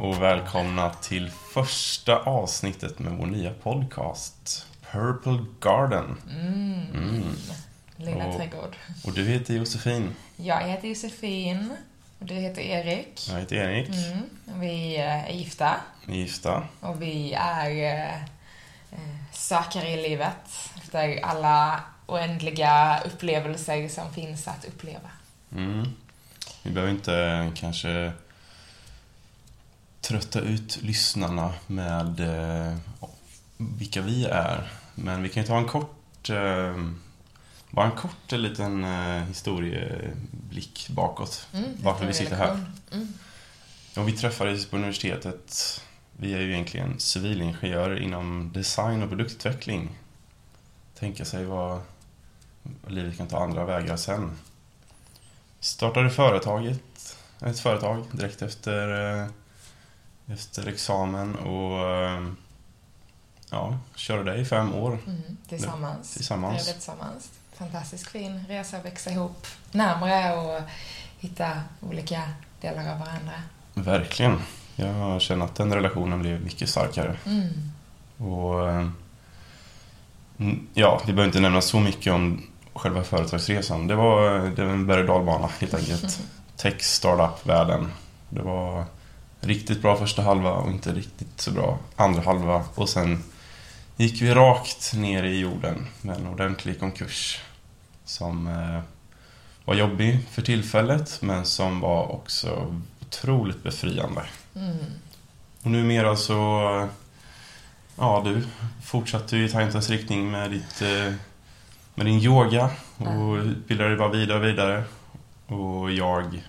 Och välkomna till första avsnittet med vår nya podcast Purple Garden. Mm. Lilla Och- trädgård. Och du heter Josefin. Jag heter Josefin. Och du heter Erik. Jag heter Erik. Mm. Vi eh, är gifta. Ni är gifta. Och vi är eh, eh, sökare i livet. Efter alla oändliga upplevelser som finns att uppleva. Mm. Vi behöver inte kanske trötta ut lyssnarna med eh, vilka vi är. Men vi kan ju ta en kort, eh, bara en kort liten eh, historieblick bakåt. Mm. Varför vi sitter här. Mm. Och vi träffades på universitetet. Vi är ju egentligen civilingenjörer inom design och produktutveckling. Tänka sig vad vad livet kan ta andra vägar sen. Startade företaget, ett företag direkt efter, eh, efter examen och eh, ja, körde det i fem år Mm. Tillsammans. tillsammans. Trevligt tillsammans. Fantastiskt fin resa att växa ihop närmare och hitta olika delar av varandra. Verkligen. Jag känner att den relationen blev mycket starkare. Mm. Och eh, mm, ja, vi behöver inte nämna så mycket om själva företagsresan. Det var, det var en berg och dalbana helt enkelt. Tech startup-världen. Det var riktigt bra första halva och inte riktigt så bra andra halva. Och sen gick vi rakt ner i jorden med en ordentlig konkurs. Som eh, var jobbig för tillfället men som var också otroligt befriande. Mm. Och numera så... Ja, du fortsatte ju i tankens riktning med, ditt, eh, med din yoga och utbildade dig bara vidare och vidare. Och jag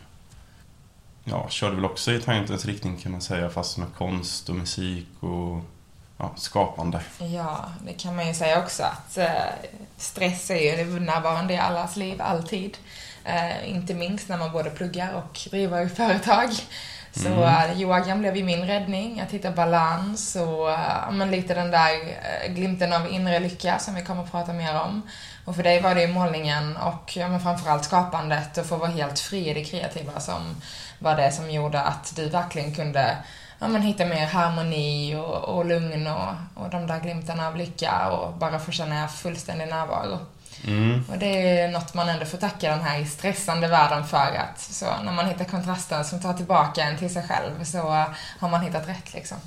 ja, körde väl också i tankens riktning kan man säga, fast med konst och musik och ja, skapande. Ja, det kan man ju säga också att eh, stress är ju närvarande i allas liv, alltid. Eh, inte minst när man både pluggar och driver företag. Så Mm. eh, yogan blev ju min räddning, att hitta balans och men lite den där glimten av inre lycka som vi kommer att prata mer om. Och för dig var det ju målningen och ja, men framförallt skapandet och få vara helt fri i det kreativa som var det som gjorde att du verkligen kunde ja, men hitta mer harmoni och, och lugn och, och de där glimtarna av lycka och bara få känna fullständig närvaro. Mm. Och det är något man ändå får tacka den här stressande världen för att så när man hittar kontrasten som tar tillbaka en till sig själv så har man hittat rätt liksom.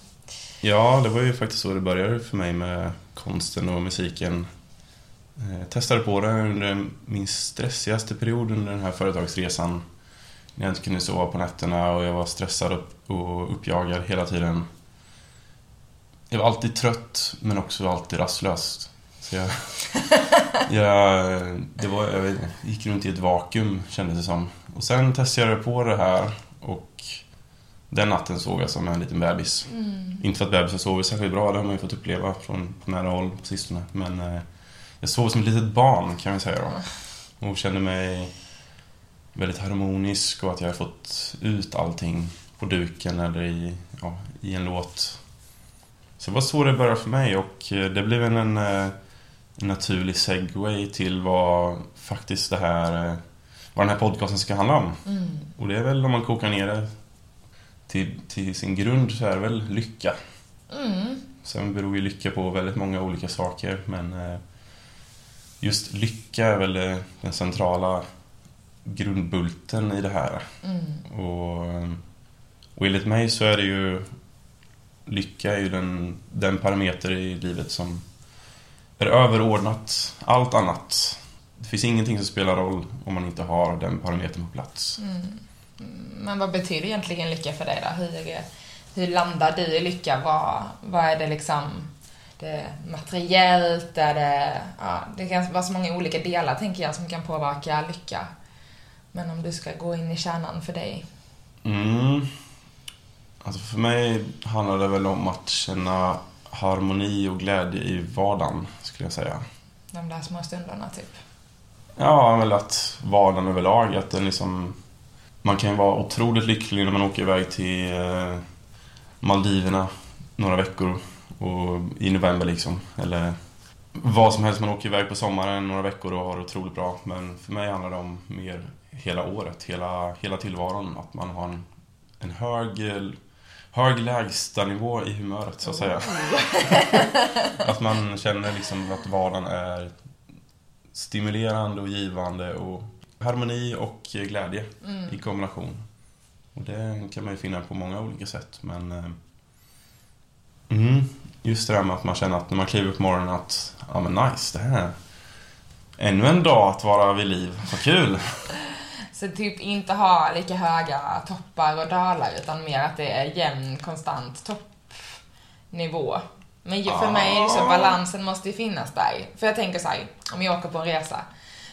Ja, det var ju faktiskt så det började för mig med konsten och musiken. Eh, Jag testade på det under min stressigaste period under den här företagsresan. När jag inte kunde sova på nätterna och jag var stressad och uppjagad hela tiden. Jag var alltid trött, men också alltid rastlös. Så jag, jag, det var, jag gick runt i ett vakuum, kändes det som. Och sen testade jag på det här och den natten sov jag som en liten bebis. Inte för att bebisar sover särskilt bra, det har man ju fått uppleva från på nära håll på sistone. Men eh, jag sov som ett litet barn kan vi säga då. Och kände mig väldigt harmonisk och att jag har fått ut allting på duken eller i, ja, i en låt. Så det var så det började för mig och eh, det blev en, en, eh, en naturlig segway till vad faktiskt det här, eh, vad den här podcasten ska handla om. Mm. Och det är väl om man kokar ner det till, till sin grund så är det väl lycka. Mm. Sen beror ju lycka på väldigt många olika saker men just lycka är väl eh, den centrala grundbulten i det här. Mm. Och, eh, och enligt mig så är det ju lycka är ju den, den parameter i livet som är överordnat allt annat. Det finns ingenting som spelar roll om man inte har den parametern på plats. Mm. Men vad betyder egentligen lycka för dig då? Hur, hur landar du i lycka? Vad, vad är det liksom? Det är materiellt? Är det, ja, det kan vara så många olika delar tänker jag som kan påverka lycka. Men om du ska gå in i kärnan för dig? Mm. Alltså för mig handlar det väl om att känna harmoni och glädje i vardagen, skulle jag säga. De där små stunderna typ. Ja, väl att vardagen överlag, att den liksom... Man kan ju vara otroligt lycklig när man åker iväg till eh, Maldiverna några veckor och, i november liksom. Eller vad som helst, man åker iväg på sommaren några veckor och har det otroligt bra. Men för mig handlar det om mer hela året, hela, hela tillvaron. Att man har en, en hög, hög lägstanivå i humöret, så att säga. att man känner liksom att vardagen är stimulerande och givande och harmoni och glädje Mm. i kombination. Och det kan man ju finna på många olika sätt, men... eh, Mm, just det där med att man känner att när man kliver upp på morgonen att, ja men nice, det här... Ännu en dag att vara vid liv, vad kul! Så typ inte ha lika höga toppar och dalar utan mer att det är jämn, konstant toppnivå. Men för mig är det så, Ah. balansen måste ju finnas där. För jag tänker så här, om jag åker på en resa,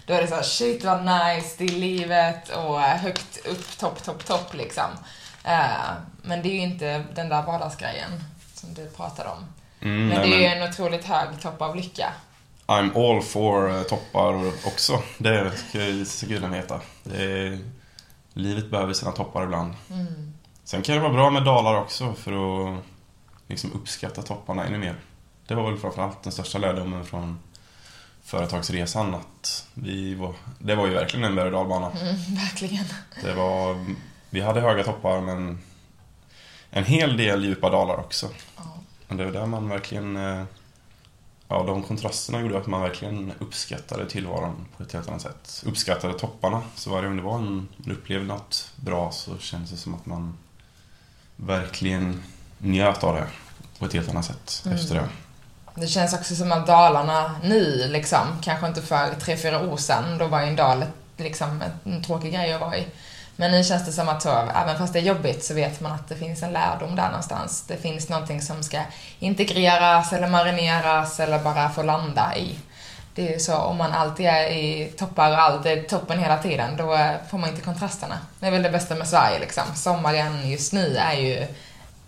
då är det så här, shit vad nice, det är livet och högt upp, topp, topp, topp liksom. Eh, men det är ju inte den där vardagsgrejen som du pratade om. Mm, Men nej, det är ju en otroligt hög topp av lycka. I'm all for eh, toppar också. Det ska veta. Det är, livet behöver sina toppar ibland. Mm. Sen kan det vara bra med dalar också för att liksom uppskatta topparna ännu mer. Det var väl framförallt den största lärdomen från företagsresan att vi var, det var ju verkligen en berg och dalbana. Mm, verkligen. Det var, vi hade höga toppar men en hel del djupa dalar också. Ja. Och det var där man verkligen... eh, Ja, de kontrasterna gjorde att man verkligen uppskattade tillvaron på ett helt annat sätt. Uppskattade topparna. Så varje gång det var en, man upplevde något bra så kändes det som att man verkligen njöt av det på ett helt annat sätt Mm. efter det. Det känns också som att Dalarna nu, liksom, kanske inte för tre, fyra år sedan, då var ju en dal liksom, en tråkig grej att vara i. Men nu känns det som att så, även fast det är jobbigt så vet man att det finns en lärdom där någonstans. Det finns någonting som ska integreras eller marineras eller bara få landa i. Det är ju så, om man alltid är i toppar och alltid är toppen hela tiden, då eh, får man inte kontrasterna. Det är väl det bästa med Sverige liksom. Sommaren just nu är ju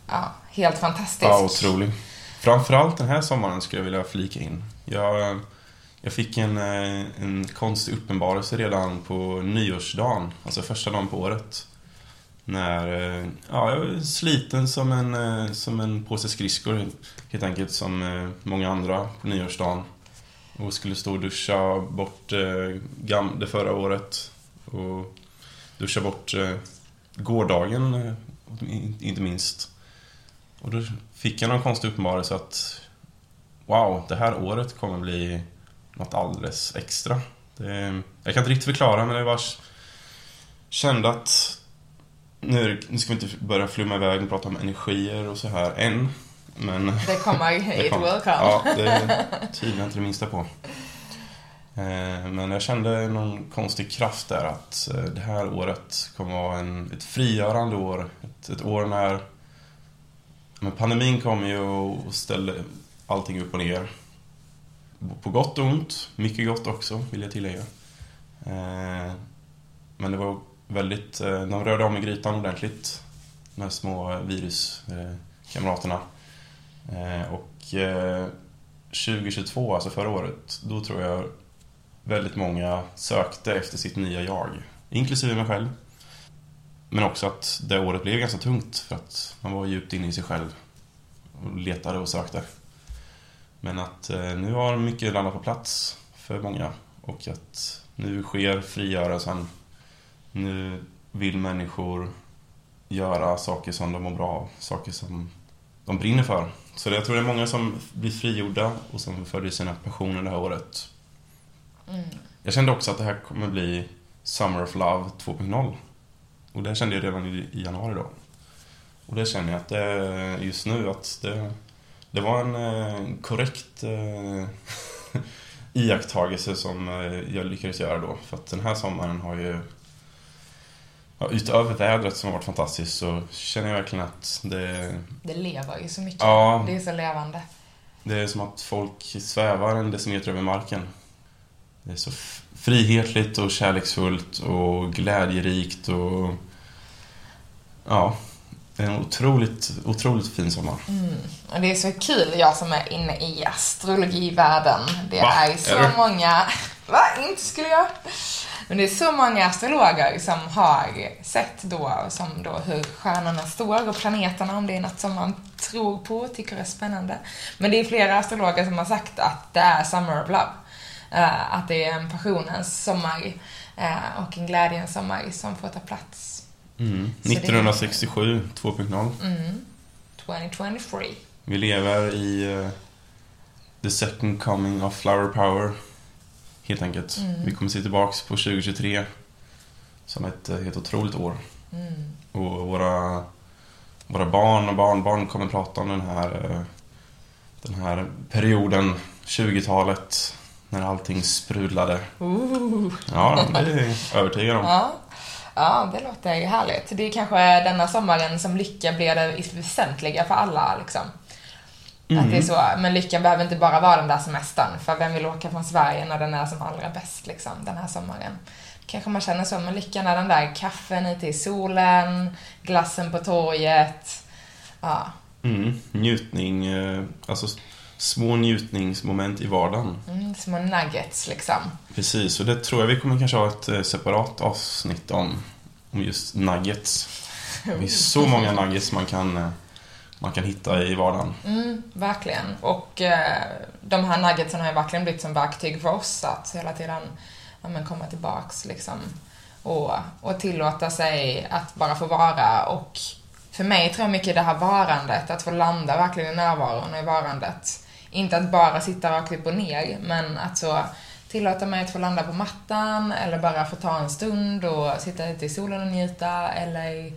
ja, helt fantastisk. Ja, otrolig. Framförallt den här sommaren skulle jag vilja flika in. Jag, eh, jag fick en, eh, en konstig uppenbarelse redan på nyårsdagen, alltså första dagen på året. När eh, ja, jag var sliten som en, eh, som en påse skridskor helt enkelt, som många andra på nyårsdagen. Och skulle stå och duscha bort det förra året. Och duscha bort gårdagen, inte minst. Och då fick jag någon konstig uppenbarelse att Wow, det här året kommer bli något alldeles extra. Det, jag kan inte riktigt förklara men det var Kände att nu, nu ska vi inte börja flumma iväg och prata om energier och så här än. Men Det kommer, det it kom- will come. Ja, det tvivlar jag inte det minsta på. Eh, Men jag kände någon konstig kraft där att eh, det här året kommer vara en, ett frigörande år. Ett, ett år när men pandemin kom ju och ställde allting upp och ner. På gott och ont. Mycket gott också, vill jag tillägga. Eh, men det var väldigt... Eh, de rörde om i grytan ordentligt. De här små viruskamraterna. Eh, och 2022, alltså förra året, då tror jag väldigt många sökte efter sitt nya jag. Inklusive mig själv. Men också att det året blev ganska tungt för att man var djupt inne i sig själv och letade och sökte. Men att eh, nu har mycket landat på plats för många och att nu sker frigörelsen. Nu vill människor göra saker som de mår bra av, saker som de brinner för. Så det, jag tror det är många som blir frigjorda och som följer sina passioner det här året. Mm. Jag kände också att det här kommer bli Summer of Love 2.0. Och det kände jag redan i, januari då. Och det känner jag att det, just nu att det, det var en eh, korrekt eh, iakttagelse som eh, jag lyckades göra då. För att den här sommaren har ju Ja, utöver vädret som har varit fantastiskt så känner jag verkligen att det, Det lever ju så mycket. Ja. Det är så levande. det är som att folk svävar en decimeter över marken. Det är så frihetligt och kärleksfullt och glädjerikt och... Ja, en otroligt, otroligt fin sommar. Mm. Och det är så kul, jag som är inne i astrologivärlden. Det Va? är så Är du? många... Va? Inte skulle jag? Men det är så många astrologer som har sett då, som då hur stjärnorna står och planeterna, om det är något som man tror på och tycker är spännande. Men det är flera astrologer som har sagt att det är Summer of Love. Eh, att det är en passionens sommar eh, och en glädjens sommar som får ta plats. Mm. Så det- 1967, 2.0. Mm. 2023. Vi lever i eh, the second coming of flower power. Helt enkelt. Mm. Vi kommer se tillbaks på 2023 som ett eh, helt otroligt år. Mm. Och våra, våra barn och barnbarn kommer prata om den här, eh, den här perioden, 20-talet, när allting sprudlade. Ooh. Ja, det är jag övertygad om. Ja. Ja, det låter ju härligt. Det är kanske denna sommaren som lycka blir det väsentliga för alla. Liksom. Att det är så. Men lyckan behöver inte bara vara den där semestern. För vem vill åka från Sverige när den är som allra bäst liksom, den här sommaren? Kanske man känner så, men lyckan är den där kaffen ute i solen, glassen på torget. Ja, Mm. Njutning, eh, alltså små njutningsmoment i vardagen. mm, små nuggets liksom. Precis, och det tror jag vi kommer kanske ha ett eh, separat avsnitt om. Om just nuggets. Det finns så många nuggets man kan, eh, man kan hitta i vardagen. Mm, verkligen. Och eh, de här nuggetsen har ju verkligen blivit som verktyg för oss att hela tiden ja, men komma tillbaks liksom. Och, och tillåta sig att bara få vara. Och för mig tror jag mycket det här varandet, att få landa verkligen i närvaron och i varandet. Inte att bara sitta rakt upp och ner, men att så tillåta mig att få landa på mattan eller bara få ta en stund och sitta ute i solen och njuta eller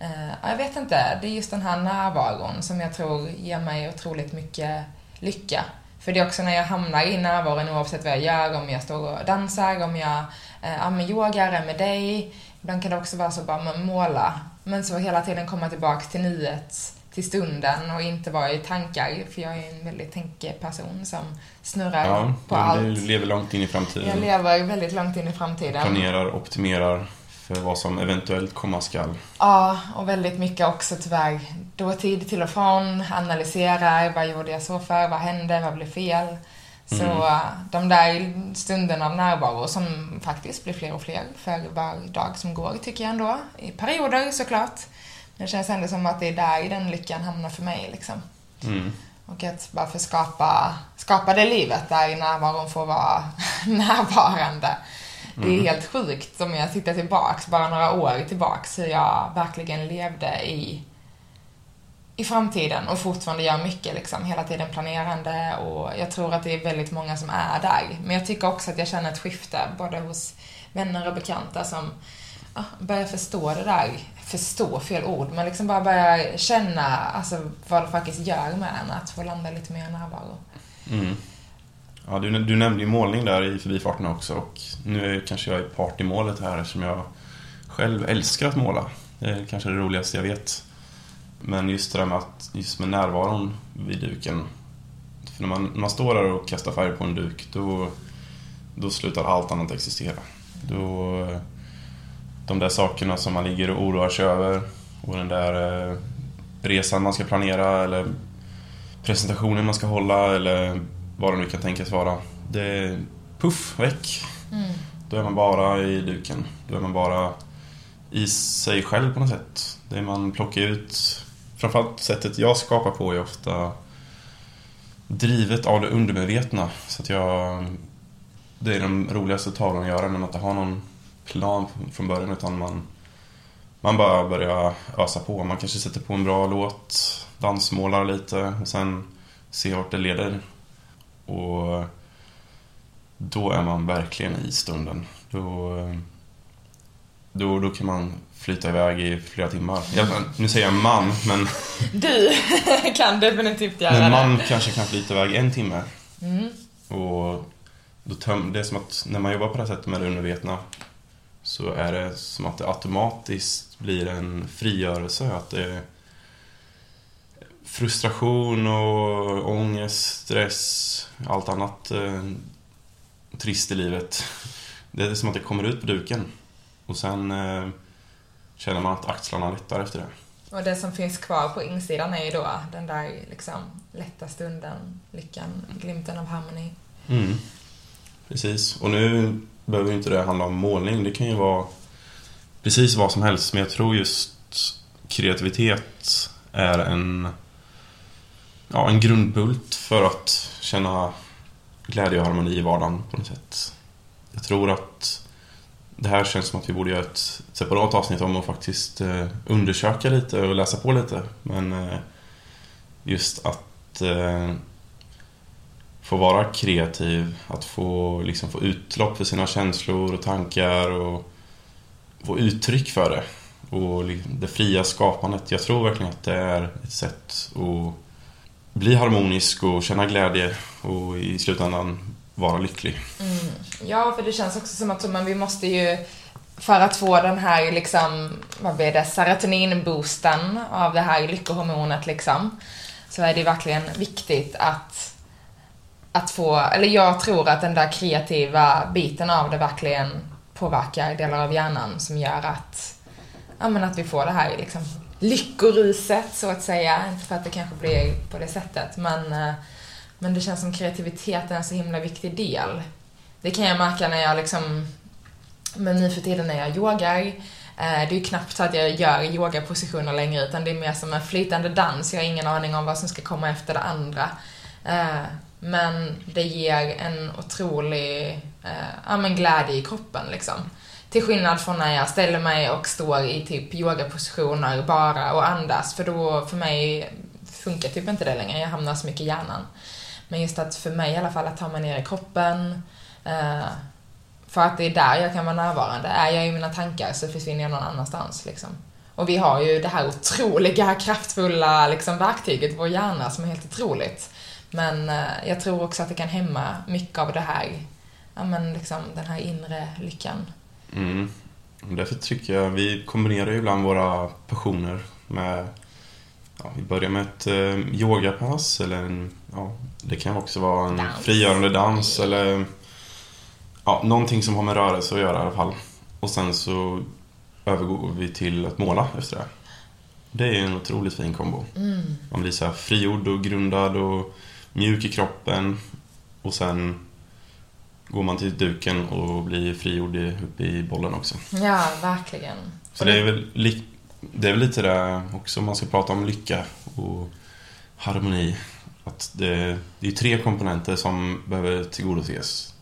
Eh, jag vet inte, det är just den här närvaron som jag tror ger mig otroligt mycket lycka. För det är också när jag hamnar i närvaron oavsett vad jag gör, om jag står och dansar, om jag eh, yogar, är med dig. Ibland kan det också vara så bara men måla. Men så hela tiden komma tillbaks till nuet, till stunden och inte vara i tankar. För jag är en väldigt tänkeperson som snurrar Ja, på du allt. lever långt in i Jag framtiden. lever väldigt långt in i framtiden. Planerar, optimerar för vad som eventuellt komma skall. Ja, och väldigt mycket också tyvärr dåtid till och från, analyserar, vad gjorde jag så för, vad hände, vad blev fel? Så Mm. de där stunderna av närvaro som faktiskt blir fler och fler för var dag som går, tycker jag ändå. I perioder såklart. Det känns ändå som att det är där den lyckan hamnar för mig liksom. Mm. Och att bara få skapa, skapa det livet där närvaron får vara närvarande. Det är Mm. helt sjukt om jag tittar tillbaks, bara några år tillbaks, hur jag verkligen levde i, i framtiden och fortfarande gör mycket liksom, hela tiden planerande och jag tror att det är väldigt många som är där. Men jag tycker också att jag känner ett skifte, både hos vänner och bekanta som Ah, börja förstå det där, förstå fel ord, men liksom bara börja känna alltså, vad det faktiskt gör med en att få landa lite mer i närvaro. Mm. Ja, du, du nämnde ju målning där i förbifarten också och nu är kanske jag är part i målet här eftersom jag själv älskar att måla. Det är kanske det roligaste jag vet. Men just det där med, att, just med närvaron vid duken. För när man, när man står där och kastar färg på en duk då, då slutar allt annat existera. Då, de där sakerna som man ligger och oroar sig över och den där eh, resan man ska planera eller presentationen man ska hålla eller vad det nu kan tänkas vara. Det är puff, väck. Mm. Då är man bara i duken. Då är man bara i sig själv på något sätt. Det man plockar ut, framförallt sättet jag skapar på är ofta drivet av det undermedvetna. Så att jag... Det är de roligaste tavlorna att göra när man inte har någon plan från början utan man, man bara börjar ösa på. Man kanske sätter på en bra låt, dansmålar lite och sen ser vart det leder. Och då är man verkligen i stunden. Då, då, då kan man flyta iväg i flera timmar. Ja, nu säger jag man, men, Du kan definitivt göra men det. man kanske kan flyta iväg en timme. Mm. Och då töm, det är som att när man jobbar på det här sättet med det undervetna så är det som att det automatiskt blir en frigörelse. Att det frustration och ångest, stress, allt annat eh, trist i livet. Det är som att det kommer ut på duken. Och sen eh, känner man att axlarna lättar efter det. Och det som finns kvar på insidan är ju då den där liksom lätta stunden, lyckan, glimten av harmoni. Mm. Precis. Och nu behöver ju inte det handla om målning. Det kan ju vara precis vad som helst. Men jag tror just kreativitet är en, ja, en grundbult för att känna glädje och harmoni i vardagen på något sätt. Jag tror att det här känns som att vi borde göra ett separat avsnitt om och faktiskt eh, undersöka lite och läsa på lite. Men eh, just att eh, få vara kreativ, att få, liksom, få utlopp för sina känslor och tankar och få uttryck för det. Och det fria skapandet. Jag tror verkligen att det är ett sätt att bli harmonisk och känna glädje och i slutändan vara lycklig. Mm. Ja, för det känns också som att men vi måste ju för att få den här liksom, vad blir det, serotoninboosten av det här lyckohormonet liksom. Så är det verkligen viktigt att, att få, eller jag tror att den där kreativa biten av det verkligen påverkar delar av hjärnan som gör att, ja men att vi får det här liksom lyckoruset så att säga. Inte för att det kanske blir på det sättet men, eh, men det känns som kreativitet är en så himla viktig del. Det kan jag märka när jag liksom men nu för tiden när jag yogar, eh, det är ju knappt så att jag gör yogapositioner längre utan det är mer som en flytande dans. Jag har ingen aning om vad som ska komma efter det andra. Eh, men det ger en otrolig eh, ja, men glädje i kroppen liksom. Till skillnad från när jag ställer mig och står i typ yogapositioner bara och andas för då för mig funkar typ inte det längre. Jag hamnar så mycket i hjärnan. Men just att för mig i alla fall att ta mig ner i kroppen eh, för att det är där jag kan vara närvarande. Är jag i mina tankar så försvinner jag någon annanstans. Liksom. Och vi har ju det här otroliga, kraftfulla liksom, verktyget, vår hjärna, som är helt otroligt. Men eh, jag tror också att det kan hämma mycket av det här, ja men liksom den här inre lyckan. Mm. Därför tycker jag, vi kombinerar ju ibland våra passioner med Ja, vi börjar med ett eh, yogapass eller en, ja, det kan också vara en dans. frigörande dans eller ja, någonting som har med rörelse att göra i alla fall. Och sen så övergår vi till att måla efter det. Det är en otroligt fin kombo. Mm. Man blir så frigjord och grundad och mjuk i kroppen. Och sen går man till duken och blir frigjord uppe i bollen också. Ja, verkligen. Så det är väl, det är väl lite det också om man ska prata om lycka och harmoni. Att det, det är tre komponenter som behöver tillgodoses.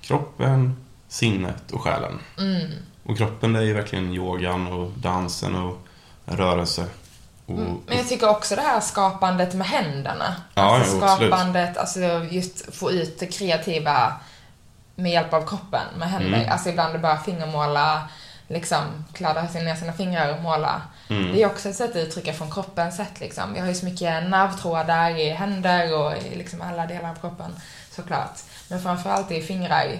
Kroppen, sinnet och själen. Mm. Och kroppen det är ju verkligen yogan och dansen och rörelse. Och, mm. Men jag tycker också det här skapandet med händerna. Ja, alltså skapandet, alltså just få ut det kreativa med hjälp av kroppen, med händer. Mm. Alltså ibland är det bara fingermåla, liksom kladda ner sina fingrar och måla. Mm. Det är också ett sätt att uttrycka från kroppens sätt liksom. Vi har ju så mycket nervtrådar i händer och i liksom alla delar av kroppen, såklart. Men framförallt i fingrar.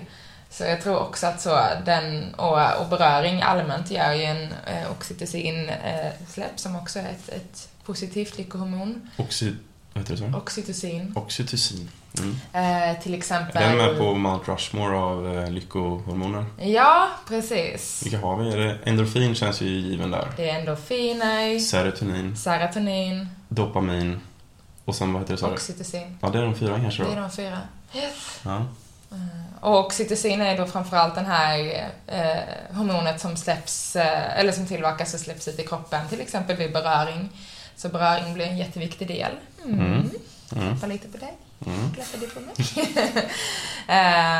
Så jag tror också att så den, och, och beröring allmänt gör ju en eh, oxytocin-släpp eh, som också är ett, ett positivt lyckohormon. Oxy, vad heter det så? Oxytocin. Oxytocin. Mm. Eh, till exempel... Den är med på Mount Rushmore av eh, lyckohormoner. Ja, precis. Vilka har vi? Är det, endorfin känns ju given där. Det är endorfiner. Serotonin. Serotonin. Dopamin. Och sen vad heter det sa Oxytocin. Ja, det är de fyra kanske då. Det är de fyra. Yes. Ja. Eh, och oxytocin är då framförallt den här eh, hormonet som släpps, eh, eller som tillverkas och släpps ut i kroppen, till exempel vid beröring. Så beröring blir en jätteviktig del. Mm. Mm. Mm. lite på dig. Mm. Klappade på mig.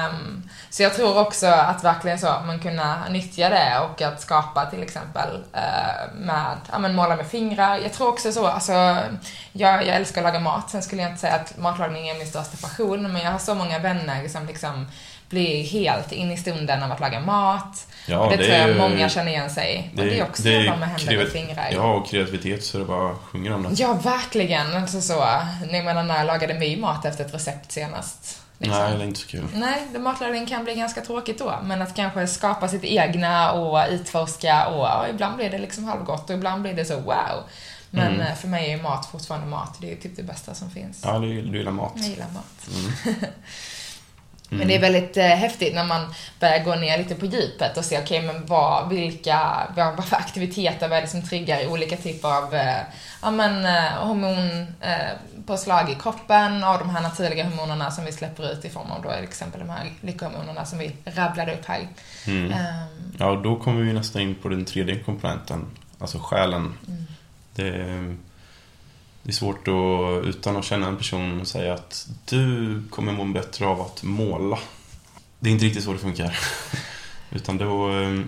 um, så jag tror också att verkligen så, man kunna nyttja det och att skapa till exempel uh, med, ja men måla med fingrar. Jag tror också så, alltså, jag, jag älskar att laga mat. Sen skulle jag inte säga att matlagning är min största passion, men jag har så många vänner som liksom blir helt in i stunden av att laga mat. Ja, det, det tror jag är, många känner igen sig det, och det är också det är med händer och fingrar. Ja, och kreativitet så det bara sjunger om det. Ja, verkligen. Alltså så, jag menar, när lagade vi mat efter ett recept senast? Liksom. Nej, det är inte så kul. Nej, matlagning kan bli ganska tråkigt då. Men att kanske skapa sitt egna och utforska och, och ibland blir det liksom halvgott och ibland blir det så wow. Men mm. Eh, för mig är mat fortfarande mat. Det är typ det bästa som finns. Ja, du, du gillar mat. Jag gillar mat. Mm. Men det är väldigt eh, häftigt när man börjar gå ner lite på djupet och se, okej, okay, men vad, vilka, vad, vad för aktiviteter, vad är det som triggar olika typer av, eh, ja men, eh, hormonpåslag i kroppen och de här naturliga hormonerna som vi släpper ut i form av då till exempel de här lyckohormonerna som vi rabblade upp här. Mm. Um, ja, och då kommer vi nästan in på den tredje komponenten, alltså själen. Mm. Det det är svårt att, utan att känna en person, säga att du kommer må bättre av att måla. Det är inte riktigt så det funkar. utan då, eh,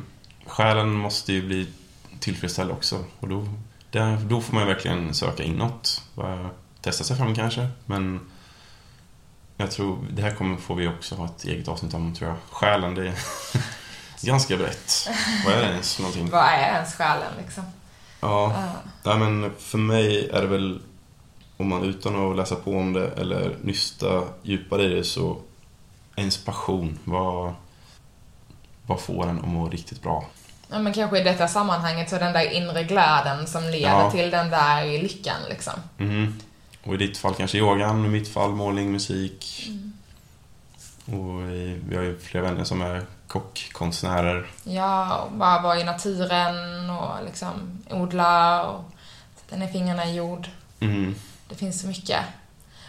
själen måste ju bli tillfredsställd också. Och då, där, då får man ju verkligen söka inåt. Bara testa sig fram kanske. Men jag tror, det här kommer, får vi också ha ett eget avsnitt om, tror jag. Själen, det är ganska brett. Vad är det ens för någonting? Vad är ens själen liksom? Ja, nej, men för mig är det väl, om man utan att läsa på om det eller nysta djupare i det, så ens passion. Vad, vad får en att må riktigt bra? Ja, men kanske i detta sammanhanget så den där inre glöden som leder Ja. till den där lyckan liksom. Mhm. Och i ditt fall kanske yogan, i mitt fall målning, musik. Och i, vi har ju flera vänner som är kockkonstnärer. Ja, och bara vara i naturen och liksom odla och sätta ner fingrarna i jord. Mhm. Det finns så mycket.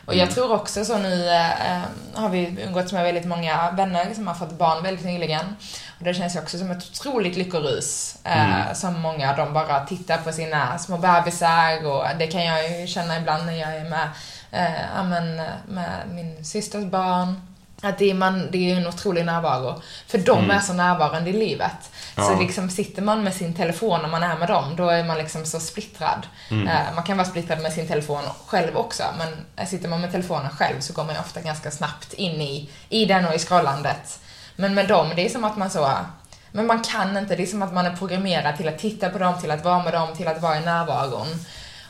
Och Mm. jag tror också så nu eh, har vi umgåtts med väldigt många vänner som har fått barn väldigt nyligen. Och det känns ju också som ett otroligt lyckorus. Eh, Mm. Som många av dem bara tittar på sina små bebisar och det kan jag ju känna ibland när jag är med, eh, men, med min systers barn. Att det är, man, det är en otrolig närvaro. För de Mm. är så närvarande i livet. Ja. Så liksom sitter man med sin telefon när man är med dem, då är man liksom så splittrad. Mm. Eh, Man kan vara splittrad med sin telefon själv också, men sitter man med telefonen själv så går man ju ofta ganska snabbt in i, i den och i scrollandet. Men med dem, det är som att man så... Men man kan inte, det är som att man är programmerad till att titta på dem, till att vara med dem, till att vara i närvaron.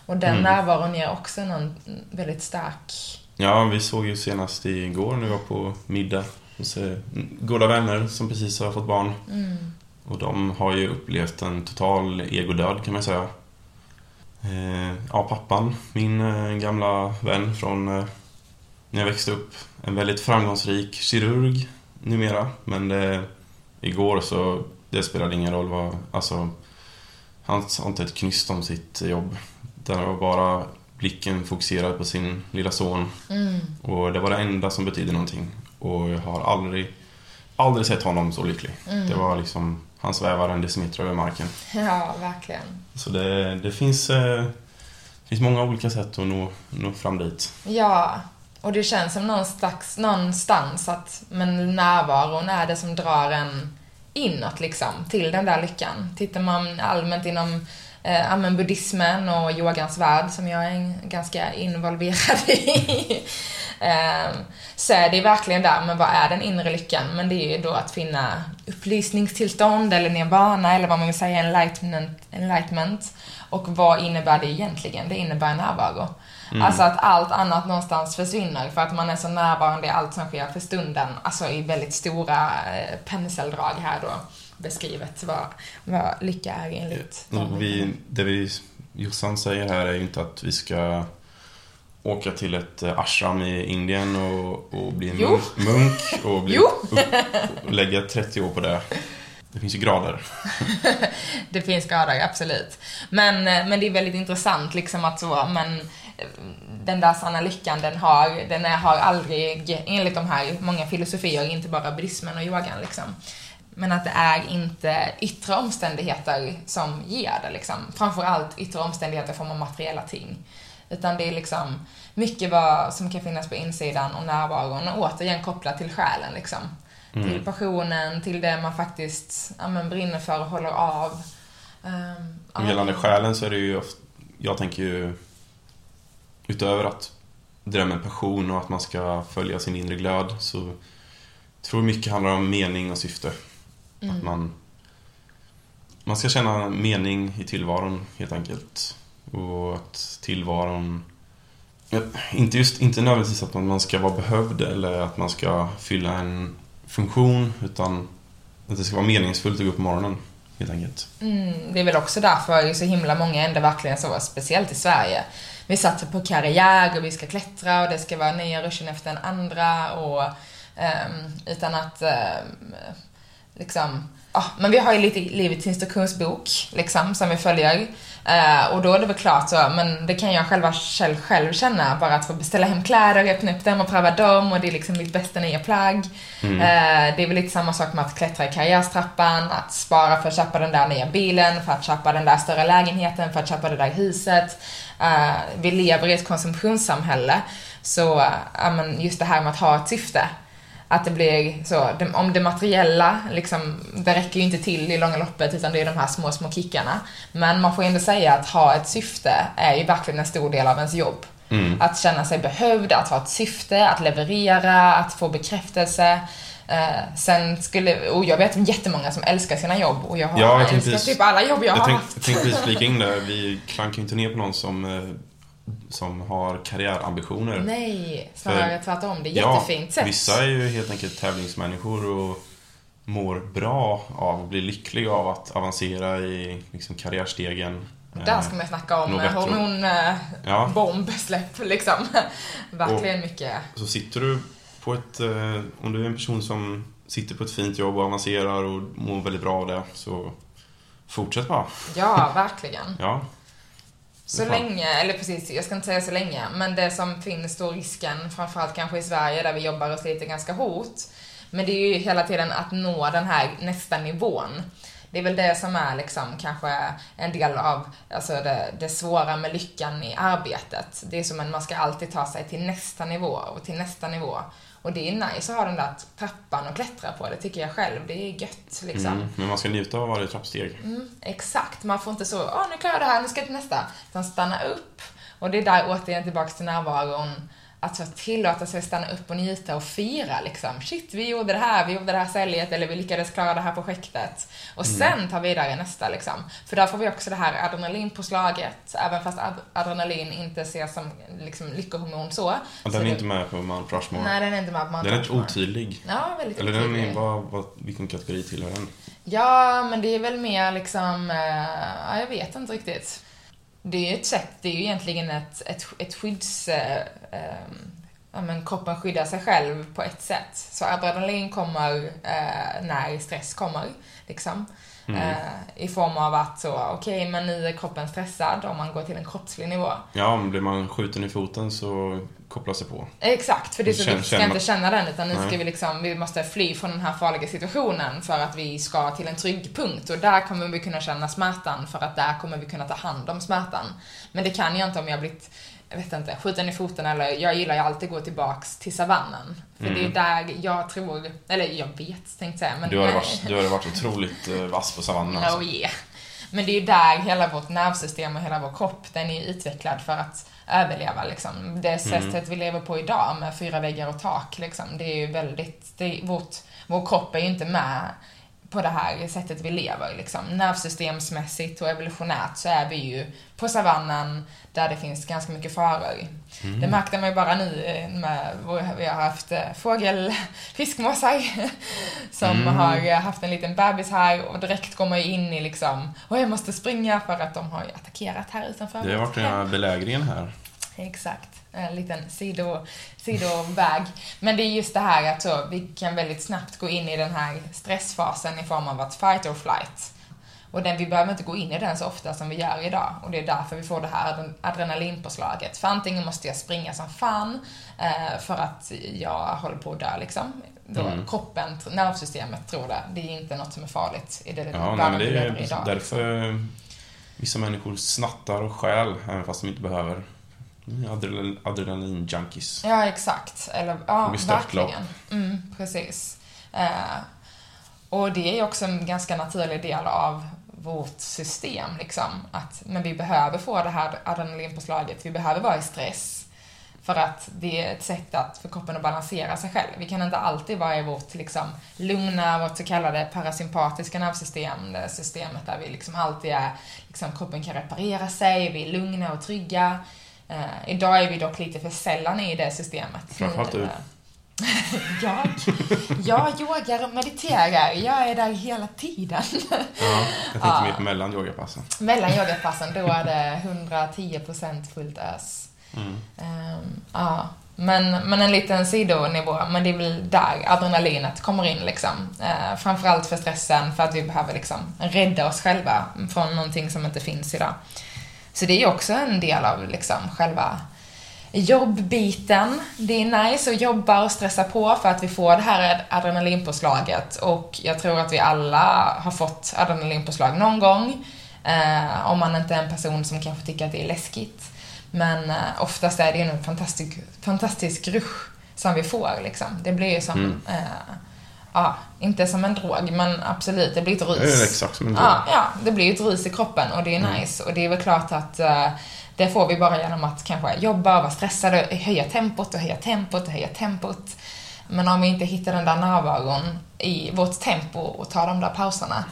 Och den Mm. närvaron ger också någon väldigt stark... Ja, vi såg ju senast igår när vi var på middag hos eh, goda vänner som precis har fått barn. Mm. Och de har ju upplevt en total egodöd kan man säga. Eh, ja, pappan, min eh, gamla vän från när jag växte upp. En väldigt framgångsrik kirurg numera. Men det, igår så, det spelade ingen roll vad, alltså han har inte ett knyst om sitt jobb. Där var bara blicken fokuserad på sin lilla son. Mm. Och det var det enda som betydde någonting. Och jag har aldrig, aldrig sett honom så lycklig. Mm. Det var liksom, han svävar en decimeter över marken. Ja, verkligen. Så det, det finns, eh, finns många olika sätt att nå, nå fram dit. Ja, och det känns som någonstans, någonstans att men närvaron är det som drar en inåt liksom, till den där lyckan. Tittar man allmänt inom eh, ja, men buddhismen och yogans värld som jag är ganska involverad i. eh, så är det verkligen där, men vad är den inre lyckan? Men det är ju då att finna upplysningstillstånd eller nirvana eller vad man vill säga, enlightenment. enlightenment. Och vad innebär det egentligen? Det innebär närvaro. Alltså att allt annat någonstans försvinner för att man är så närvarande i allt som sker för stunden. Alltså i väldigt stora eh, penseldrag här då beskrivet vad, vad lycka är enligt vi, det vi, Jossan säger här är ju inte att vi ska åka till ett ashram i Indien och, och bli en Jo. munk, och, bli upp, och lägga 30 år på det. Det finns ju grader. Det finns skador, absolut. Men, men det är väldigt intressant liksom att så, men den där sanna lyckan den har, den är, har aldrig, enligt de här många filosofier, inte bara buddhismen och yogan liksom. Men att det är inte yttre omständigheter som ger det liksom. Framförallt yttre omständigheter i form av materiella ting. Utan det är liksom mycket vad som kan finnas på insidan och närvaron och återigen kopplat till själen liksom. Till passionen, till det man faktiskt ja, men, brinner för och håller av. Um, Och gällande själen så är det ju ofta, jag tänker ju utöver att drömma passion och att man ska följa sin inre glöd så tror mycket handlar om mening och syfte. Att man, man ska känna mening i tillvaron helt enkelt. Och att tillvaron inte just, inte nödvändigtvis att man ska vara behövd eller att man ska fylla en funktion utan att det ska vara meningsfullt att gå upp på morgonen helt enkelt. Mm, det är väl också därför så himla många ändå verkligen så, speciellt i Sverige. Vi satsar på karriär och vi ska klättra och det ska vara nya ruschen efter den andra och ehm, utan att ehm, liksom Ja, men vi har ju lite livets instruktionsbok liksom som vi följer. Eh, och då är det väl klart så, men det kan jag själva själv, själv känna, bara att få beställa hem kläder, öppna upp dem och pröva dem och det är liksom mitt bästa nya plagg. Mm. Eh, det är väl lite samma sak med att klättra i karriärstrappan, att spara för att köpa den där nya bilen, för att köpa den där större lägenheten, för att köpa det där huset. Eh, vi lever i ett konsumtionssamhälle, så eh, just det här med att ha ett syfte. Att det blir så, om det materiella, liksom, det räcker ju inte till i långa loppet utan det är de här små, små kickarna. Men man får ändå säga att ha ett syfte är ju verkligen en stor del av ens jobb. Mm. Att känna sig behövd, att ha ett syfte, att leverera, att få bekräftelse. Eh, sen skulle, och jag vet jättemånga som älskar sina jobb och jag har Ja, jag älskat typ alla jobb jag, Jag har tänkte haft. jag tänkte precis flika in där, vi klankar ju inte ner på någon som, eh, som har karriärambitioner. Nej, snarare För- tvärtom. Det är Ja, jättefint sätt. Vissa är ju helt enkelt tävlingsmänniskor och mår bra av och blir lyckliga av att avancera i liksom, karriärstegen. Där Eh, ska man snacka om nog eh, bättre. hormonbombsläpp, Ja. bombsläpp, liksom. Verkligen mycket. Så sitter du på ett, eh, om du är en person som sitter på ett fint jobb och avancerar och mår väldigt bra av det, så fortsätt bara. Ja, verkligen. Ja, Så länge, eller precis, jag ska inte säga så länge, men det som finns då risken, framförallt kanske i Sverige där vi jobbar och sliter ganska hårt, men det är ju hela tiden att nå den här nästa nivån. Det är väl det som är liksom kanske en del av alltså det, det svåra med lyckan i arbetet. Det är som att man ska alltid ta sig till nästa nivå och till nästa nivå. Och det är nice att ha den där trappan och klättra på, det tycker jag själv. Det är gött liksom. mm. men man ska njuta av varje trappsteg. Mm, exakt, man får inte så, åh nu klarar jag det här, nu ska jag till nästa. Utan stanna upp. Och det är där återigen tillbaks till närvaron. Att så tillåta sig stanna upp och njuta och fira liksom. Shit, vi gjorde det här, vi gjorde det här säljet eller vi lyckades klara det här projektet. Och sen ta vidare nästa liksom. För där får vi också det här adrenalinpåslaget, även fast ad- adrenalin inte ses som liksom lyckohormon så. Ja, så den är det- inte med på Mount Rushmore. Nej, den är inte med på Mount den är Rushmore. otydlig. Ja, väldigt Eller den otydlig. är, vad, vad, vilken kategori tillhör den? Ja, men det är väl mer liksom, ja, jag vet inte riktigt. Det är ju ett sätt, det är ju egentligen ett, ett, ett skydds... Eh, ja, men kroppen skyddar sig själv på ett sätt. Så adrenalin kommer eh, när stress kommer, liksom. Mm. Eh, I form av att så, okej, men nu är kroppen stressad om man går till en kroppslig nivå. Ja, om blir man skjuten i foten så kopplas det på. Exakt, för det är så Känn- vi ska känner- inte känna den utan nu ska Nej. vi liksom, vi måste fly från den här farliga situationen för att vi ska till en trygg punkt och där kommer vi kunna känna smärtan för att där kommer vi kunna ta hand om smärtan. Men det kan jag inte om jag blivit, jag vet inte, skjuten i foten eller jag gillar ju alltid att gå tillbaks till savannen. För det är Mm. där jag tror, eller jag vet tänkte jag men Du har varit, du har varit otroligt eh, vass på savannen alltså. Oh yeah. Men det är ju där hela vårt nervsystem och hela vår kropp, den är utvecklad för att överleva liksom. Det sättet vi lever på idag med fyra väggar och tak liksom, det är ju väldigt, det är, vårt, vår kropp är ju inte med på det här sättet vi lever liksom. Nervsystemsmässigt och evolutionärt så är vi ju på savannen där det finns ganska mycket faror. Det märkte man ju bara nu eh, med, vi har haft eh, fågel, fiskmåsar som har eh, haft en liten bebis här och direkt går man ju in i liksom, och jag måste springa för att de har ju attackerat här utanför Det har varit den här belägringen här. Exakt. En liten sido, sidoväg. Men det är just det här att så, vi kan väldigt snabbt gå in i den här stressfasen i form av att fight or flight. Och den, vi behöver inte gå in i den så ofta som vi gör idag. Och det är därför vi får det här adren- adrenalinpåslaget. För antingen måste jag springa som fan eh, för att jag håller på att dö liksom. Då Mm. kroppen, nervsystemet tror det. Det är inte något som är farligt i det Ja, nej, det är idag. därför eh, vissa människor snattar och stjäl även fast de inte behöver. Mm, Adrenalin, adrenalin-junkies. Ja, exakt. Eller, ja, verkligen. Mm, precis. Eh, och det är också en ganska naturlig del av vårt system, liksom. Att, men vi behöver få det här adrenalinpåslaget, vi behöver vara i stress. För att det är ett sätt att, för kroppen att balansera sig själv. Vi kan inte alltid vara i vårt liksom, lugna, vårt så kallade parasympatiska nervsystem, det systemet där vi liksom alltid är, liksom, kroppen kan reparera sig, vi är lugna och trygga. Eh, idag är vi dock lite för sällan i det systemet. Framförallt du. Eh, jag? Jag yogar och mediterar. Jag är där hela tiden. Ja, jag tänkte Ja. mer på mellan yogapassen. Mellan yogapassen, då är det 110% fullt ös. Mm. Ehm, ja. Men, men en liten sidonivå, men det är väl där adrenalinet kommer in liksom. Uh, framförallt för stressen, för att vi behöver liksom rädda oss själva från någonting som inte finns idag. Så det är ju också en del av liksom själva jobbbiten. Det är nice att jobba och stressa på för att vi får det här adrenalinpåslaget och jag tror att vi alla har fått adrenalinpåslag någon gång. Eh, om man inte är en person som kanske tycker att det är läskigt. Men eh, oftast är det en fantastisk, fantastisk rush som vi får liksom. Det blir ju som, Mm. eh, ja, inte som en drog, men absolut, det blir ett rus. Exakt som en drog. Ja, ja, det blir ett rus i kroppen och det är Mm. nice. Och det är väl klart att eh, det får vi bara genom att kanske jobba vara stressade, höja tempot och höja tempot och höja tempot. Men om vi inte hittar den där närvaron i vårt tempo och tar de där pauserna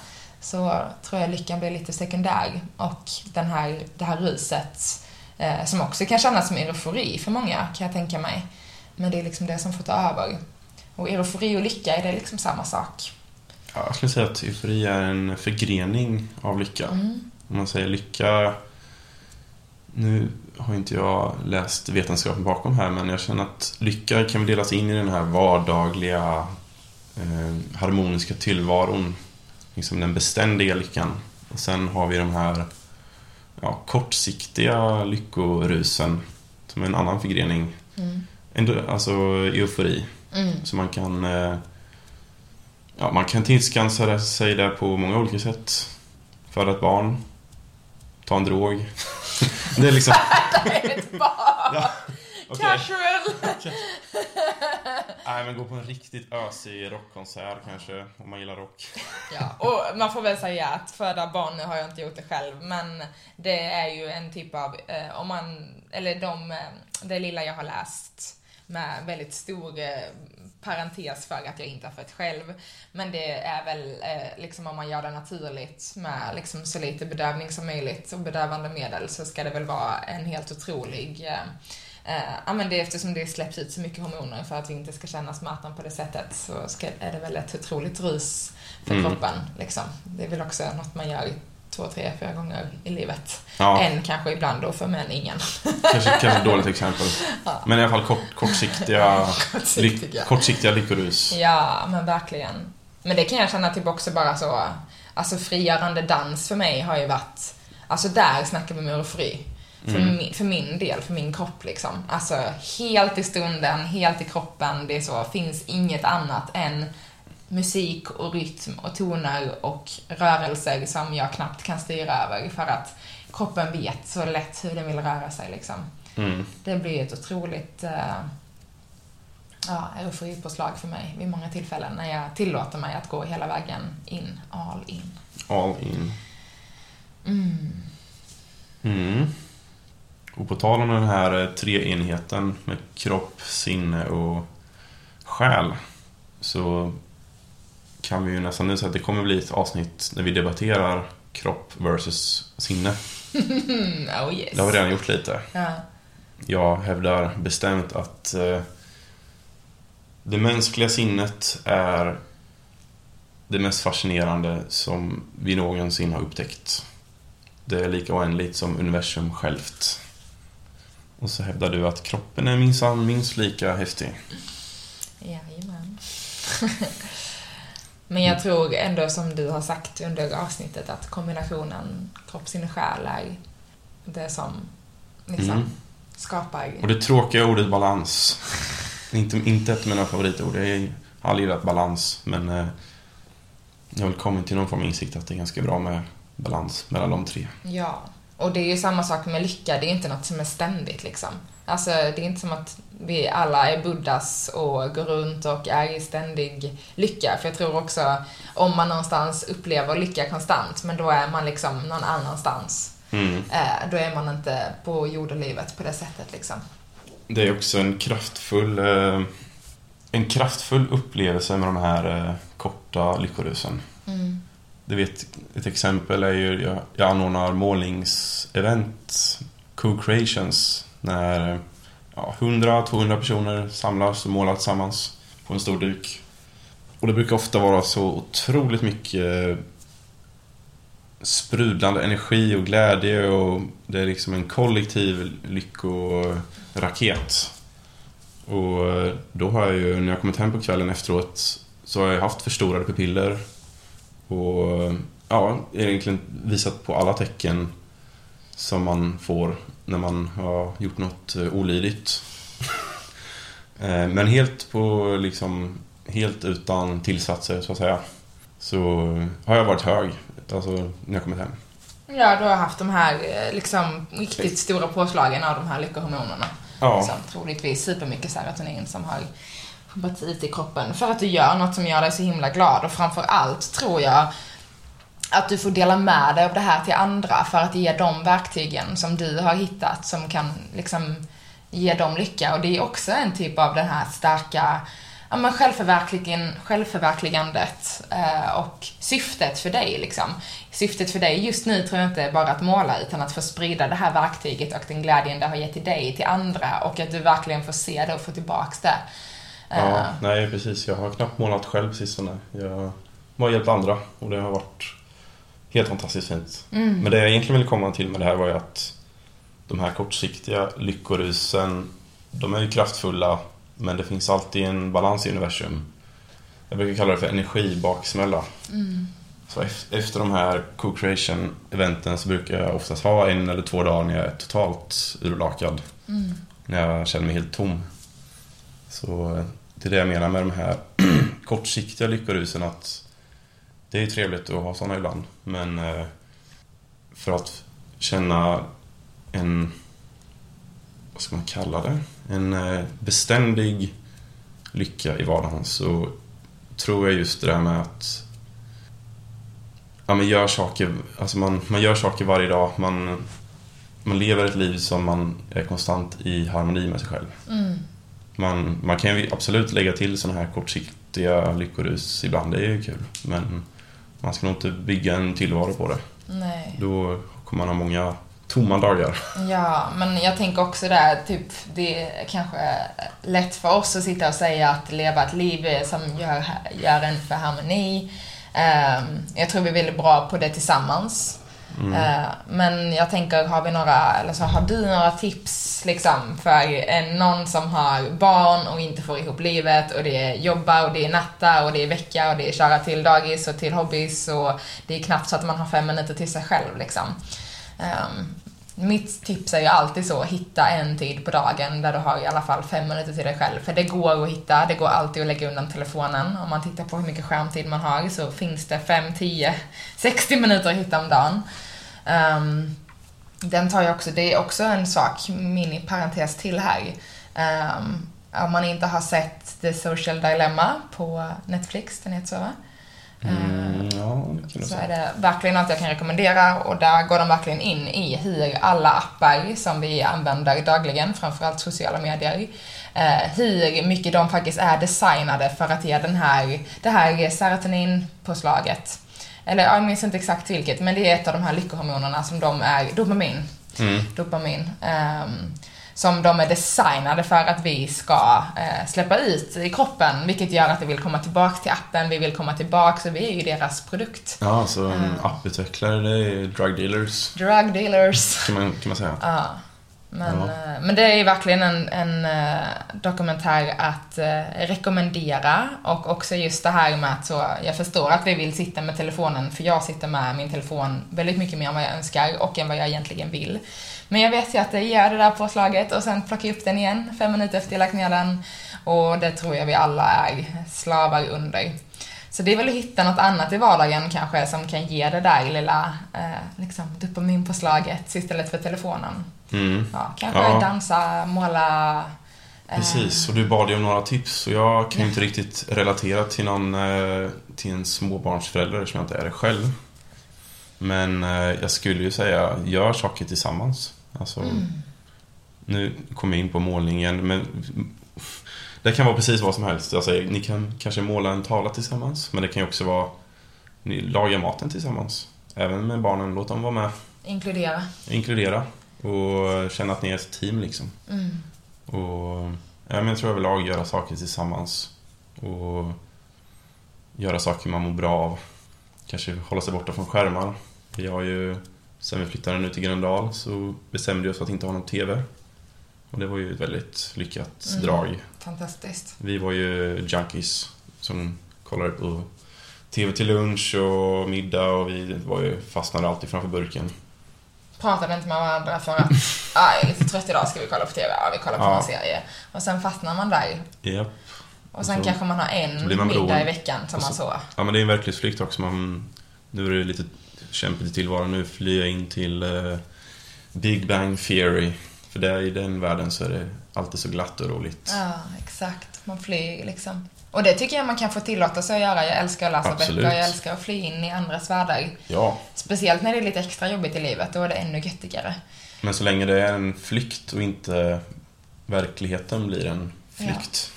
så tror jag lyckan blir lite sekundär. Och den här, det här ruset, eh, som också kan kännas som eufori för många, kan jag tänka mig. Men det är liksom det som får ta över. Och eufori och lycka, är det liksom samma sak? Ja, jag skulle säga att eufori är en förgrening av lycka. Mm. Om man säger lycka... Nu har inte jag läst vetenskapen bakom här, men jag känner att lycka kan delas in i den här vardagliga eh, harmoniska tillvaron. Liksom den beständiga lyckan. Och sen har vi de här ja, kortsiktiga lyckorusen, som är en annan förgrening. Mm. Alltså eufori. Mm. Så man kan... eh, Ja, man kan tillskansa sig det på många olika sätt. Föda ett barn. Ta en drog. Det är liksom... ett barn! Ja, okej. Casual! Nej, men gå på en riktigt ösig rockkonsert kanske, om man gillar rock. Ja, och man får väl säga att föda barn, nu har jag inte gjort det själv, men det är ju en typ av, eh, om man, eller de, eh, det lilla jag har läst med väldigt stor eh, parentes för att jag inte har fött själv. Men det är väl eh, liksom om man gör det naturligt med liksom så lite bedövning som möjligt och bedövande medel så ska det väl vara en helt otrolig eh, Eh, ja, men det eftersom det släpps ut så mycket hormoner för att vi inte ska känna smärtan på det sättet så ska, är det väl ett otroligt rus för Mm. kroppen. Liksom. Det är väl också något man gör två, tre, fyra gånger i livet. Ja, En kanske ibland då, för män ingen. kanske, kanske ett dåligt exempel. Ja. Men i alla fall kort, kortsiktiga, Kortsiktiga. ly, kortsiktiga lyckorus. Ja, men verkligen. Men det kan jag känna typ också bara så, alltså frigörande dans för mig har ju varit, alltså där snackar vi med eufori. För, Mm. min, för min del, för min kropp liksom. Alltså helt i stunden, helt i kroppen. Det är så, finns inget annat än musik och rytm och toner och rörelser som jag knappt kan styra över för att kroppen vet så lätt hur den vill röra sig liksom. Mm. Det blir ett otroligt eh, ja, euforipåslag för mig vid många tillfällen när jag tillåter mig att gå hela vägen in, all in. All in. Mm. Mm. Och på tal om den här eh, treenigheten med kropp, sinne och själ så kan vi ju nästan nu säga att det kommer bli ett avsnitt när vi debatterar kropp versus sinne. Oh yes. Det har vi redan gjort lite. Ja. Jag hävdar bestämt att eh, det mänskliga sinnet är det mest fascinerande som vi någonsin har upptäckt. Det är lika oändligt som universum självt. Och så hävdar du att kroppen är minsann minst lika häftig. Jajamän. Men jag tror ändå som du har sagt under avsnittet att kombinationen kropp, sinne, själ är det som liksom Mm. skapar... Och det tråkiga ordet balans. Inte, inte ett av mina favoritord. Jag har aldrig gillat balans, men eh, jag har väl kommit till någon form av insikt att det är ganska bra med balans mellan de tre. Ja. Och det är ju samma sak med lycka, det är inte något som är ständigt liksom. Alltså det är inte som att vi alla är buddhas och går runt och är i ständig lycka. För jag tror också, om man någonstans upplever lycka konstant, men då är man liksom någon annanstans. Mm. Eh, då är man inte på jordelivet på det sättet liksom. Det är också en kraftfull, eh, en kraftfull upplevelse med de här eh, korta lyckorusen. Mm. Du vet, ett exempel är ju, jag, jag anordnar målningsevent, co-creations, när ja, 100-200 personer samlas och målar tillsammans på en stor duk. Och det brukar ofta vara så otroligt mycket eh, sprudlande energi och glädje och det är liksom en kollektiv lyckoraket. Och eh, då har jag ju, när jag kommit hem på kvällen efteråt, så har jag haft förstorade pupiller och eh, ja, egentligen visat på alla tecken som man får när man har gjort något eh, olydigt. Eh, Men helt på liksom, helt utan tillsatser så att säga. Så har jag varit hög, alltså när jag kommit hem. Ja, du har haft de här eh, liksom riktigt stora påslagen av de här lyckohormonerna. Ja. Liksom, troligtvis supermycket serotonin som har pumpats ut i kroppen. För att du gör något som gör dig så himla glad och framför allt tror jag att du får dela med dig av det här till andra för att ge dem verktygen som du har hittat som kan liksom ge dem lycka. Och det är också en typ av den här starka ja, men självförverkligen, självförverkligandet eh, och syftet för dig. Liksom. Syftet för dig just nu tror jag inte är bara att måla utan att få sprida det här verktyget och den glädjen det har gett till dig till andra och att du verkligen får se det och få tillbaks det. Ja, Eh, nej precis. Jag har knappt målat själv sistone. Jag har hjälpt andra och det har varit helt fantastiskt fint. mm. Men det jag egentligen ville komma till med det här var ju att de här kortsiktiga lyckorusen, de är ju kraftfulla men det finns alltid en balans i universum. Jag brukar kalla det för energibaksmälla. Mm. Så ef- efter de här co-creation-eventen så brukar jag oftast ha en eller två dagar när jag är totalt urlakad. Mm. När jag känner mig helt tom. Så eh, det är det jag menar med de här kortsiktiga lyckorusen att det är ju trevligt att ha sådana ibland. Men eh, för att känna en, vad ska man kalla det? En eh, beständig lycka i vardagen så tror jag just det där med att ja, man, gör saker, alltså man, man gör saker varje dag. Man, man lever ett liv som man är konstant i harmoni med sig själv. Mm. Man, man kan ju absolut lägga till sådana här kortsiktiga lyckorus ibland, det är ju kul. Men man ska nog inte bygga en tillvaro på det. Nej. Då kommer man ha många tomma dagar. Ja, men jag tänker också där, typ, det är kanske lätt för oss att sitta och säga att leva ett liv som gör, gör en för harmoni. Ehm, jag tror vi är väldigt bra på det tillsammans. Mm. Eh, men jag tänker, har vi några, eller så har du några tips liksom för en, någon som har barn och inte får ihop livet och det är jobba och det är natta och det är vecka och det är köra till dagis och till hobbys och det är knappt så att man har fem minuter till sig själv liksom. Ehm, mitt tips är ju alltid så, hitta en tid på dagen där du har i alla fall fem minuter till dig själv. För det går att hitta, det går alltid att lägga undan telefonen. Om man tittar på hur mycket skärmtid man har så finns det 5, 10, 60 minuter att hitta om dagen. Um, den tar jag också, det är också en sak, mini-parentes till här. Um, om man inte har sett The Social Dilemma på Netflix, den heter så va? Mm, ja, Så är det verkligen något jag kan rekommendera och där går de verkligen in i hur alla appar som vi använder dagligen, framförallt sociala medier, eh, hur mycket de faktiskt är designade för att ge den här, det här serotoninpåslaget. Eller jag minns inte exakt vilket, men det är ett av de här lyckohormonerna som de är, dopamin, Mm. dopamin. ehm, som de är designade för att vi ska eh, släppa ut i kroppen, vilket gör att vi vill komma tillbaka till appen, vi vill komma tillbaka, så vi är ju deras produkt. Ja, så en Mm. apputvecklare, det är drug dealers, Drug dealers. kan man, kan man säga. Ja. Men, Ja. eh, men det är ju verkligen en, en eh, dokumentär att eh, rekommendera och också just det här med att så, jag förstår att vi vill sitta med telefonen för jag sitter med min telefon väldigt mycket mer än vad jag önskar och än vad jag egentligen vill. Men jag vet ju att det gör det där påslaget och sen plockar jag upp den igen fem minuter efter jag lagt ner den och det tror jag vi alla är slavar under. Så det är väl att hitta något annat i vardagen kanske som kan ge det där lilla eh, liksom, dopaminpåslaget istället för telefonen. Mm. Ja, kanske Ja. dansa, måla. eh, Precis, och du bad ju om några tips och jag kan ju inte riktigt relatera till någon, eh, till en småbarnsförälder eftersom jag inte är det själv. Men eh, jag skulle ju säga, gör saker tillsammans. Alltså, Mm. nu kommer jag in på målningen, men det kan vara precis vad som helst. Alltså, ni kan kanske måla en tavla tillsammans, men det kan ju också vara, ni lagar maten tillsammans. Även med barnen, låt dem vara med. Inkludera. Inkludera och känna att ni är ett team liksom. Mm. Och ja, men jag tror överlag göra saker tillsammans. Och göra saker man mår bra av. Kanske hålla sig borta från skärmar. Vi har ju, sen vi flyttade nu till Gröndal så bestämde vi oss för att inte ha någon TV. Och det var ju ett väldigt lyckat Mm. drag. Fantastiskt. Vi var ju junkies som kollade på TV till lunch och middag och vi var ju fastnade alltid framför burken. Pratade inte med varandra för att ah, jag är lite trött idag, ska vi kolla på TV? Ja, vi kollar på Ja. en serie. Och sen fastnar man där. Japp. Och sen Så- kanske man har så en man middag i veckan som Och man så- så. Ja men det är en verklighetsflykt också. Man, nu är det lite kämpigt i tillvaron. Nu flyr jag in till eh, Big Bang Theory. För där, i den världen så är det alltid så glatt och roligt. Ja, exakt. Man flyr liksom. Och det tycker jag man kan få tillåta sig att göra. Jag älskar att läsa Absolut. böcker, jag älskar att fly in i andras världar. Ja, Speciellt när det är lite extra jobbigt i livet, då är det ännu göttigare. men så länge det är en flykt och inte verkligheten blir en flykt.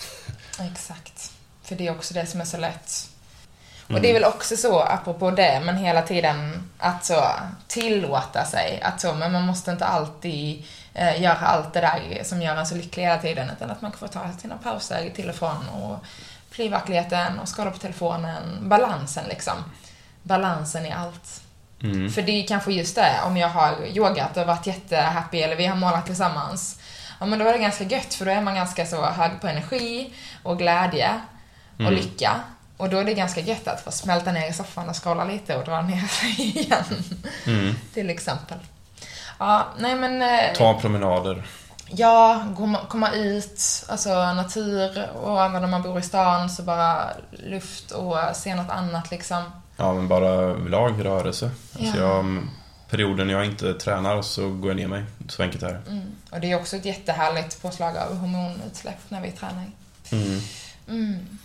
Exakt. För det är också det som är så lätt. Och Mm. det är väl också så, apropå det, men hela tiden att så tillåta sig att så, men man måste inte alltid eh, göra allt det där som gör en så lycklig hela tiden, utan att man kan få ta sina pauser till och från och verkligheten och skala på telefonen. Balansen liksom. Balansen i allt. Mm. För det är kanske just det, om jag har yogat och varit jättehappy eller vi har målat tillsammans. Ja men då är det ganska gött för då är man ganska så hög på energi och glädje och Mm. lycka. Och då är det ganska gött att få smälta ner i soffan och skala lite och dra ner sig igen. Mm. Till exempel. Ja, nej men... eh, Ta promenader. Ja, komma, ut, alltså natur och även om man bor i stan så bara luft och se något annat liksom. Ja, men bara överlag rörelse. Alltså Ja. jag, perioden jag inte tränar så går jag ner mig. Så enkelt är det. Mm. Och det är också ett jättehärligt påslag av hormonutsläpp när vi tränar. Mm. Mm.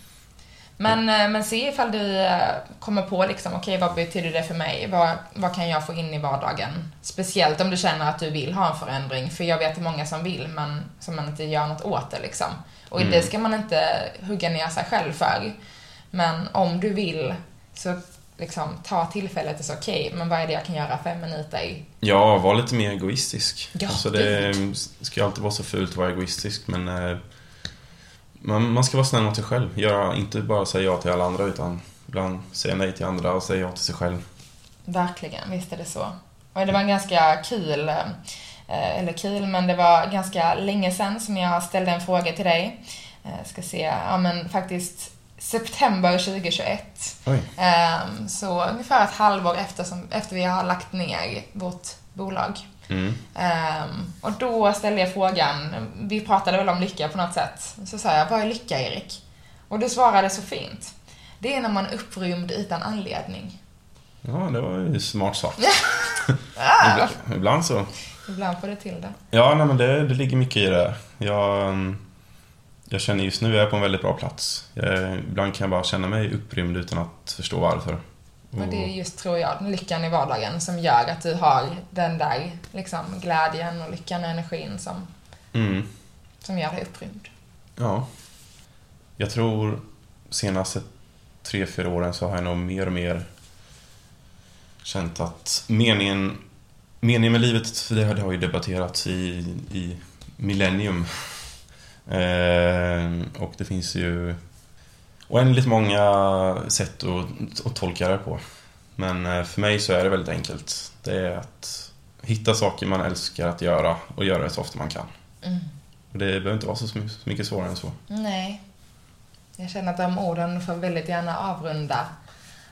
Men, eh, men se ifall du eh, kommer på liksom, okej vad betyder det för mig? Vad, vad kan jag få in i vardagen? Speciellt om du känner att du vill ha en förändring. För jag vet att det är många som vill, men som man inte gör något åt det liksom. Och Mm. det ska man inte hugga ner sig själv för. Men om du vill, så liksom ta tillfället och säga okej, men vad är det jag kan göra fem minuter? Ja, var lite mer egoistisk. Ja, alltså det ska ju alltid vara så fult att vara egoistisk, men eh, man, man ska vara snäll mot sig själv. Göra, inte bara säga ja till alla andra, utan ibland säga nej till andra och säga ja till sig själv. Verkligen, visst är det så. Och det var en ganska kul, eh, eller kul, men det var ganska länge sedan som jag ställde en fråga till dig. Eh, Ska se, ja men faktiskt september 2021. Oj. Ehm, Så ungefär ett halvår efter, som, efter vi har lagt ner vårt bolag. Mm. Ehm, och då ställde jag frågan, vi pratade väl om lycka på något sätt. Så sa jag, vad är lycka Erik? Och du svarade så fint. Det är när man är upprymd utan anledning. Ja, det var ju smart sagt. Ah, Ibland, ibland så. ibland får det till det. Ja, nej, men det, det ligger mycket i det. Jag, mm, jag känner just nu att jag är på en väldigt bra plats. Jag, ibland kan jag bara känna mig upprymd utan att förstå varför. Och det är just, tror jag, lyckan i vardagen som gör att du har den där liksom, glädjen och lyckan och energin som, Mm. som gör dig upprymd. Ja. Jag tror senaste tre, fyra åren så har jag nog mer och mer känt att meningen, meningen med livet, för det har, det har ju debatterats i, i millennium. Eh, och det finns ju oändligt många sätt att, att tolka det på. Men eh, för mig så är det väldigt enkelt. Det är att hitta saker man älskar att göra och göra det så ofta man kan. Mm. Och det behöver inte vara så mycket svårare än så. Nej. Jag känner att de orden får väldigt gärna avrunda,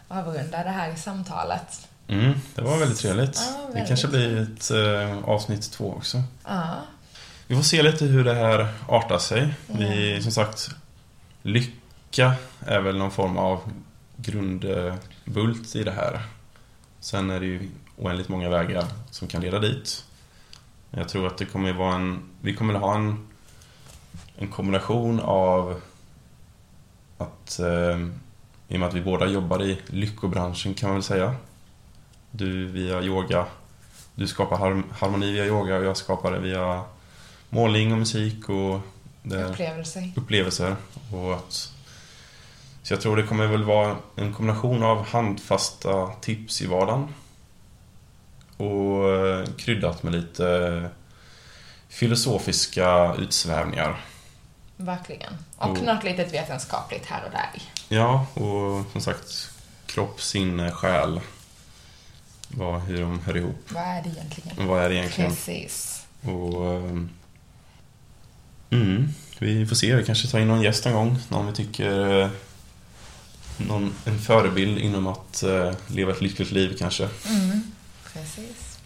avrunda det här samtalet. Mm, det var väldigt trevligt. Ja, det väldigt kanske blir ett eh, avsnitt två också. Ja. Vi får se lite hur det här artar sig. Vi, som sagt, lycka är väl någon form av grundbult i det här. Sen är det ju oändligt många vägar som kan leda dit. Jag tror att det kommer vara en... Vi kommer ha en, en kombination av att... Eh, I och med att vi båda jobbar i lyckobranschen kan man väl säga. Du via yoga. Du skapar har- harmoni via yoga och jag skapar det via målning och musik och det, Upplevelser. upplevelser. Och att, så jag tror det kommer väl vara en kombination av handfasta tips i vardagen och eh, kryddat med lite filosofiska utsvävningar. Verkligen. Och Och- något litet vetenskapligt här och där. Ja, och som sagt kropp, sinne, själ. Vad, hur de hör ihop. Vad är det egentligen? Vad är det egentligen? Precis. Och, ehm, mm, vi får se, vi kanske tar in någon gäst en gång. Någon vi tycker... Någon, en förebild inom att eh, leva ett lyckligt liv kanske. Mm. Precis.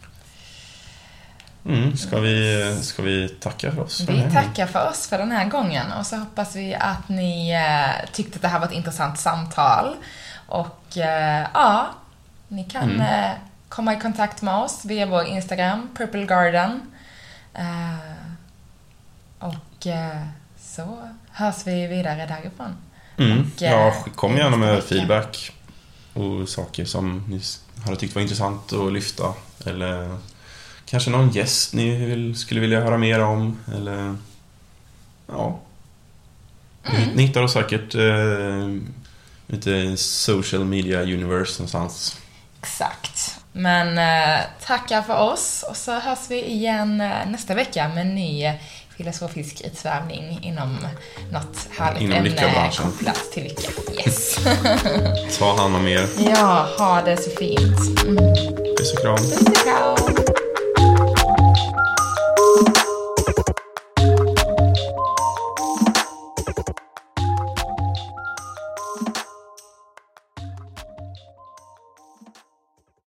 Mm, ska, vi, ska vi tacka för oss? för Vi tackar för oss för den här gången och så hoppas vi att ni eh, tyckte att det här var ett intressant samtal. Och eh, ja, ni kan Mm. eh, komma i kontakt med oss via vår Instagram, Purple Garden. Eh, och eh, så hörs vi vidare därifrån. Mm. Och, Ja, eh, kom gärna med feedback och saker som ni hade tyckt var intressant att lyfta. Eller kanske någon gäst ni vill, skulle vilja höra mer om. Eller ja. Ni, ni hittar oss säkert eh, lite social media universe någonstans. Exakt. Men eh, tackar för oss och så hörs vi igen eh, nästa vecka med en ny eh, filosofisk utsvävning inom något härligt inom ämne kopplat till lycka. Yes. Ta hand om er. Ja, ha det så fint. Mm. Puss och kram. Puss och kram.